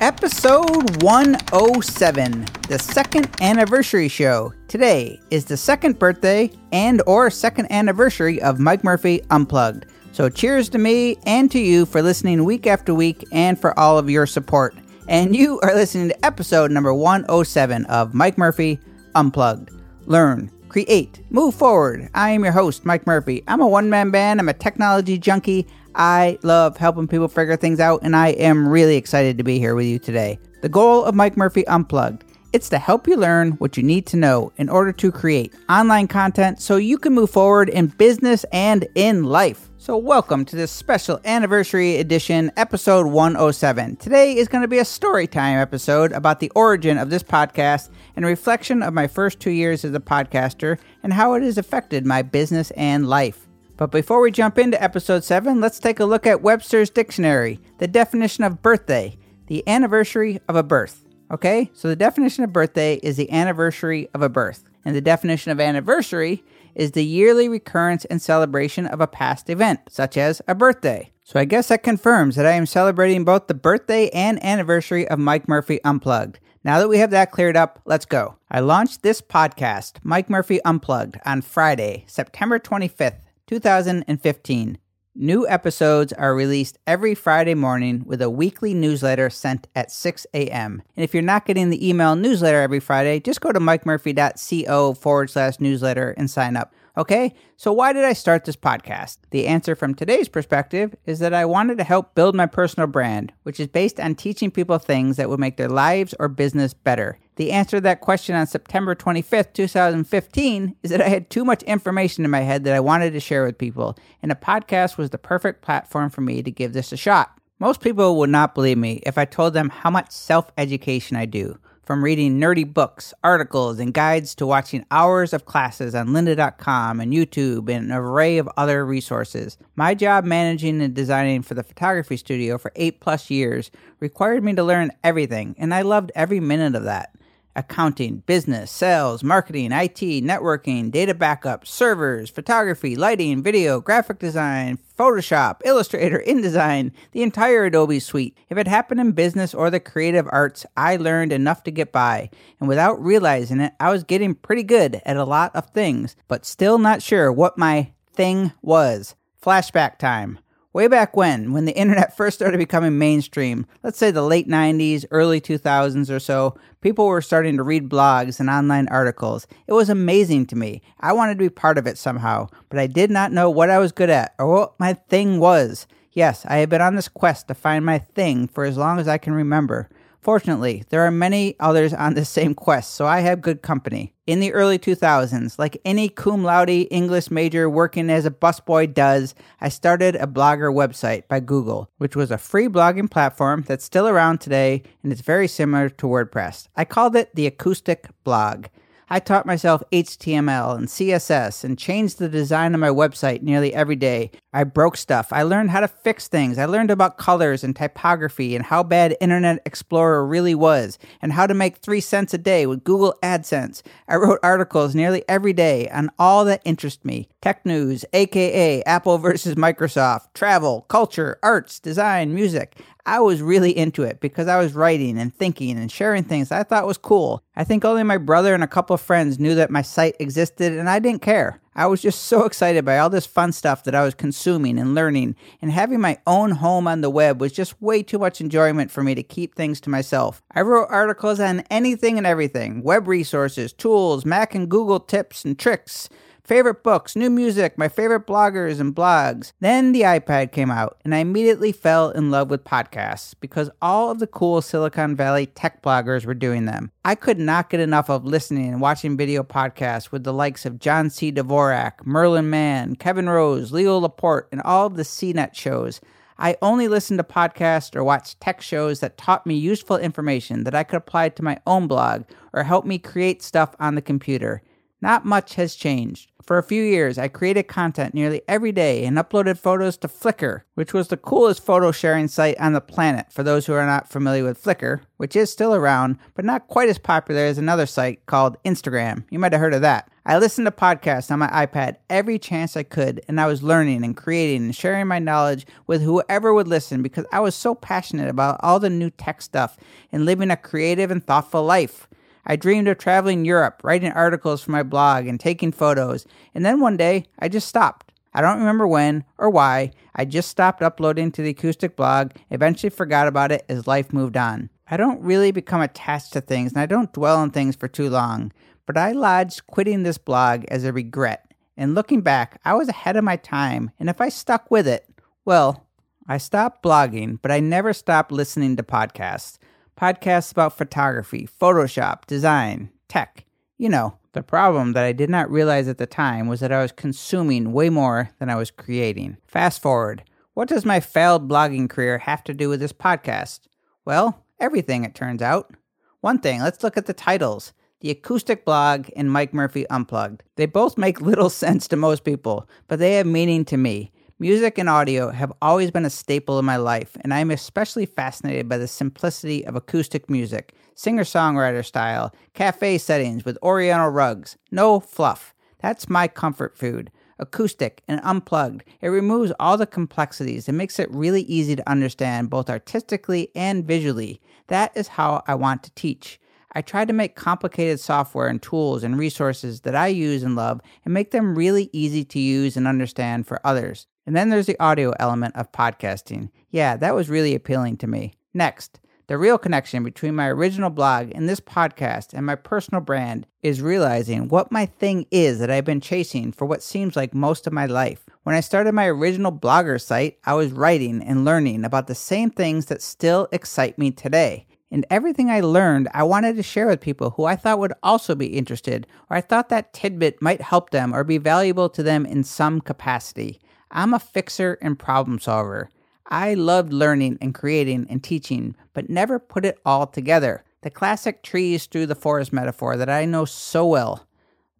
Episode 107, the second anniversary show. Today is the second birthday and or second anniversary of Mike Murphy Unplugged. So cheers to me and to you for listening week after week and for all of your support. And you are listening to episode number 107 of Mike Murphy Unplugged. Learn, create, move forward. I am your host, Mike Murphy. I'm a one man band, I'm a technology junkie. I love helping people figure things out, and I am really excited to be here with you today. The goal of Mike Murphy Unplugged it's to help you learn what you need to know in order to create online content so you can move forward in business and in life. So, welcome to this special anniversary edition, episode 107. Today is going to be a story time episode about the origin of this podcast and a reflection of my first two years as a podcaster and how it has affected my business and life. But before we jump into episode 7, let's take a look at Webster's Dictionary, the definition of birthday, the anniversary of a birth. Okay, so the definition of birthday is the anniversary of a birth, and the definition of anniversary is the yearly recurrence and celebration of a past event, such as a birthday. So I guess that confirms that I am celebrating both the birthday and anniversary of Mike Murphy Unplugged. Now that we have that cleared up, let's go. I launched this podcast, Mike Murphy Unplugged, on Friday, September 25th, 2015. New episodes are released every Friday morning with a weekly newsletter sent at 6 a.m. And if you're not getting the email newsletter every Friday, just go to mikemurphy.co forward slash newsletter and sign up. Okay, so why did I start this podcast? The answer from today's perspective is that I wanted to help build my personal brand, which is based on teaching people things that would make their lives or business better. The answer to that question on September 25th, 2015 is that I had too much information in my head that I wanted to share with people, and a podcast was the perfect platform for me to give this a shot. Most people would not believe me if I told them how much self education I do from reading nerdy books, articles, and guides to watching hours of classes on lynda.com and YouTube and an array of other resources. My job managing and designing for the photography studio for eight plus years required me to learn everything, and I loved every minute of that accounting, business, sales, marketing, IT, networking, data backup, servers, photography, lighting, video, graphic design, Photoshop, Illustrator, InDesign, the entire Adobe suite. If it happened in business or the creative arts, I learned enough to get by. And without realizing it, I was getting pretty good at a lot of things, but still not sure what my thing was. Flashback time. Way back when, when the internet first started becoming mainstream, let's say the late 90s, early 2000s or so, people were starting to read blogs and online articles. It was amazing to me. I wanted to be part of it somehow, but I did not know what I was good at or what my thing was. Yes, I have been on this quest to find my thing for as long as I can remember. Fortunately, there are many others on this same quest, so I have good company. In the early 2000s, like any cum laude English major working as a busboy does, I started a blogger website by Google, which was a free blogging platform that's still around today and it's very similar to WordPress. I called it the Acoustic Blog. I taught myself HTML and CSS and changed the design of my website nearly every day. I broke stuff. I learned how to fix things. I learned about colors and typography and how bad Internet Explorer really was and how to make three cents a day with Google AdSense. I wrote articles nearly every day on all that interests me tech news, aka Apple versus Microsoft, travel, culture, arts, design, music. I was really into it because I was writing and thinking and sharing things I thought was cool. I think only my brother and a couple of friends knew that my site existed and I didn't care. I was just so excited by all this fun stuff that I was consuming and learning, and having my own home on the web was just way too much enjoyment for me to keep things to myself. I wrote articles on anything and everything web resources, tools, Mac and Google tips and tricks favorite books, new music, my favorite bloggers and blogs. Then the iPad came out, and I immediately fell in love with podcasts because all of the cool Silicon Valley tech bloggers were doing them. I could not get enough of listening and watching video podcasts with the likes of John C. Dvorak, Merlin Mann, Kevin Rose, Leo Laporte, and all of the CNET shows. I only listened to podcasts or watched tech shows that taught me useful information that I could apply to my own blog or help me create stuff on the computer. Not much has changed. For a few years, I created content nearly every day and uploaded photos to Flickr, which was the coolest photo sharing site on the planet for those who are not familiar with Flickr, which is still around, but not quite as popular as another site called Instagram. You might have heard of that. I listened to podcasts on my iPad every chance I could, and I was learning and creating and sharing my knowledge with whoever would listen because I was so passionate about all the new tech stuff and living a creative and thoughtful life. I dreamed of traveling Europe, writing articles for my blog, and taking photos, and then one day I just stopped. I don't remember when or why. I just stopped uploading to the acoustic blog, eventually forgot about it as life moved on. I don't really become attached to things and I don't dwell on things for too long but I lodged quitting this blog as a regret. And looking back, I was ahead of my time, and if I stuck with it, well, I stopped blogging, but I never stopped listening to podcasts. Podcasts about photography, Photoshop, design, tech. You know, the problem that I did not realize at the time was that I was consuming way more than I was creating. Fast forward. What does my failed blogging career have to do with this podcast? Well, everything, it turns out. One thing, let's look at the titles. The Acoustic Blog and Mike Murphy Unplugged. They both make little sense to most people, but they have meaning to me. Music and audio have always been a staple in my life, and I am especially fascinated by the simplicity of acoustic music, singer songwriter style, cafe settings with oriental rugs. No fluff. That's my comfort food. Acoustic and unplugged. It removes all the complexities and makes it really easy to understand both artistically and visually. That is how I want to teach. I try to make complicated software and tools and resources that I use and love and make them really easy to use and understand for others. And then there's the audio element of podcasting. Yeah, that was really appealing to me. Next, the real connection between my original blog and this podcast and my personal brand is realizing what my thing is that I've been chasing for what seems like most of my life. When I started my original blogger site, I was writing and learning about the same things that still excite me today. And everything I learned, I wanted to share with people who I thought would also be interested, or I thought that tidbit might help them or be valuable to them in some capacity. I'm a fixer and problem solver. I loved learning and creating and teaching, but never put it all together. The classic trees through the forest metaphor that I know so well.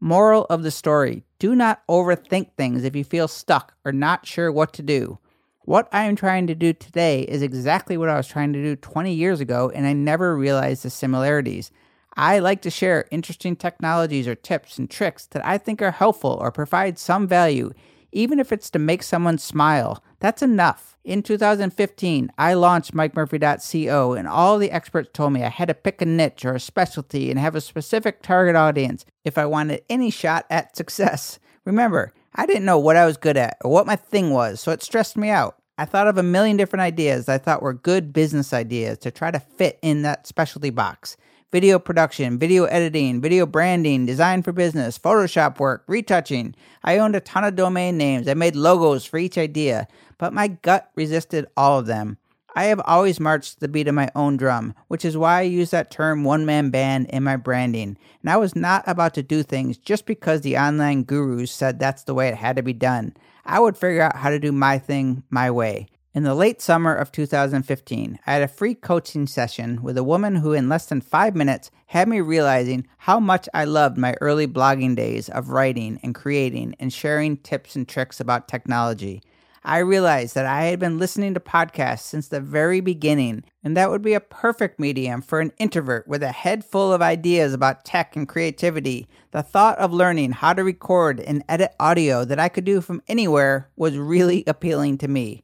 Moral of the story do not overthink things if you feel stuck or not sure what to do. What I am trying to do today is exactly what I was trying to do 20 years ago, and I never realized the similarities. I like to share interesting technologies or tips and tricks that I think are helpful or provide some value, even if it's to make someone smile. That's enough. In 2015, I launched MikeMurphy.co, and all the experts told me I had to pick a niche or a specialty and have a specific target audience if I wanted any shot at success. Remember, I didn't know what I was good at or what my thing was, so it stressed me out. I thought of a million different ideas I thought were good business ideas to try to fit in that specialty box video production, video editing, video branding, design for business, Photoshop work, retouching. I owned a ton of domain names. I made logos for each idea, but my gut resisted all of them. I have always marched to the beat of my own drum, which is why I use that term one man band in my branding. And I was not about to do things just because the online gurus said that's the way it had to be done. I would figure out how to do my thing my way. In the late summer of 2015, I had a free coaching session with a woman who, in less than five minutes, had me realizing how much I loved my early blogging days of writing and creating and sharing tips and tricks about technology. I realized that I had been listening to podcasts since the very beginning, and that would be a perfect medium for an introvert with a head full of ideas about tech and creativity. The thought of learning how to record and edit audio that I could do from anywhere was really appealing to me.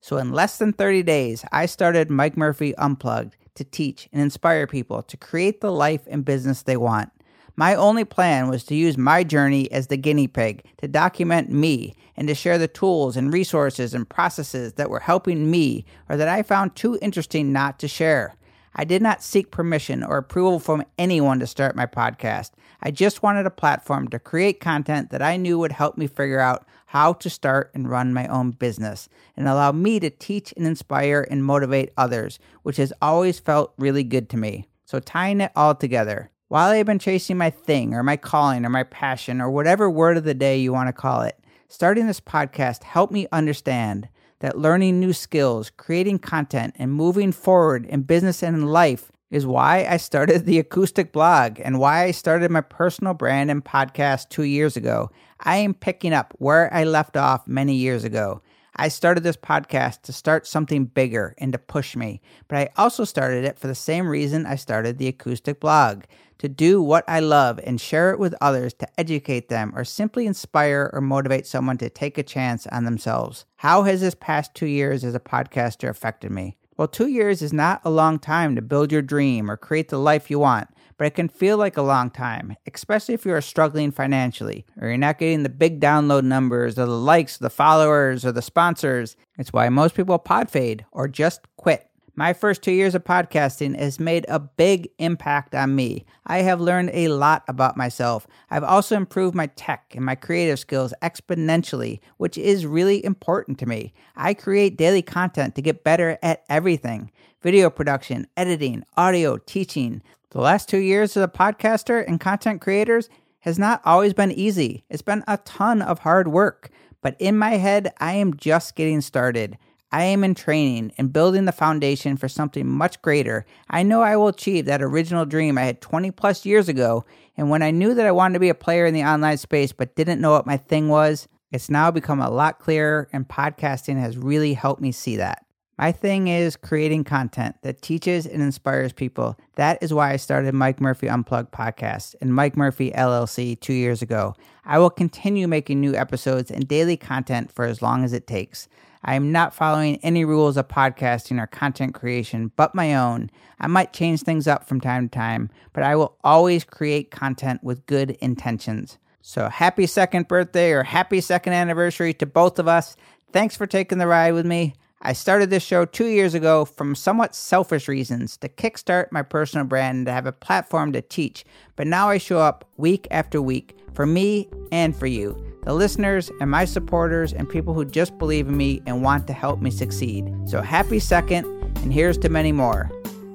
So, in less than 30 days, I started Mike Murphy Unplugged to teach and inspire people to create the life and business they want. My only plan was to use my journey as the guinea pig to document me and to share the tools and resources and processes that were helping me or that I found too interesting not to share. I did not seek permission or approval from anyone to start my podcast. I just wanted a platform to create content that I knew would help me figure out how to start and run my own business and allow me to teach and inspire and motivate others, which has always felt really good to me. So, tying it all together, while I have been chasing my thing or my calling or my passion or whatever word of the day you want to call it, starting this podcast helped me understand that learning new skills, creating content, and moving forward in business and in life is why I started the acoustic blog and why I started my personal brand and podcast two years ago. I am picking up where I left off many years ago. I started this podcast to start something bigger and to push me, but I also started it for the same reason I started the acoustic blog to do what I love and share it with others to educate them or simply inspire or motivate someone to take a chance on themselves. How has this past two years as a podcaster affected me? Well, two years is not a long time to build your dream or create the life you want, but it can feel like a long time, especially if you are struggling financially or you're not getting the big download numbers or the likes, the followers, or the sponsors. It's why most people pod fade or just quit. My first two years of podcasting has made a big impact on me. I have learned a lot about myself. I've also improved my tech and my creative skills exponentially, which is really important to me. I create daily content to get better at everything video production, editing, audio, teaching. The last two years as a podcaster and content creators has not always been easy. It's been a ton of hard work, but in my head, I am just getting started. I am in training and building the foundation for something much greater. I know I will achieve that original dream I had 20 plus years ago. And when I knew that I wanted to be a player in the online space but didn't know what my thing was, it's now become a lot clearer, and podcasting has really helped me see that. My thing is creating content that teaches and inspires people. That is why I started Mike Murphy Unplugged podcast and Mike Murphy LLC two years ago. I will continue making new episodes and daily content for as long as it takes. I am not following any rules of podcasting or content creation but my own. I might change things up from time to time, but I will always create content with good intentions. So happy second birthday or happy second anniversary to both of us. Thanks for taking the ride with me. I started this show two years ago from somewhat selfish reasons to kickstart my personal brand and to have a platform to teach, but now I show up week after week for me and for you the listeners and my supporters and people who just believe in me and want to help me succeed. So happy second, and here's to many more.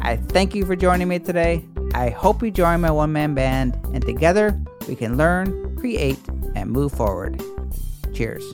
I thank you for joining me today. I hope you join my one man band, and together we can learn, create, and move forward. Cheers.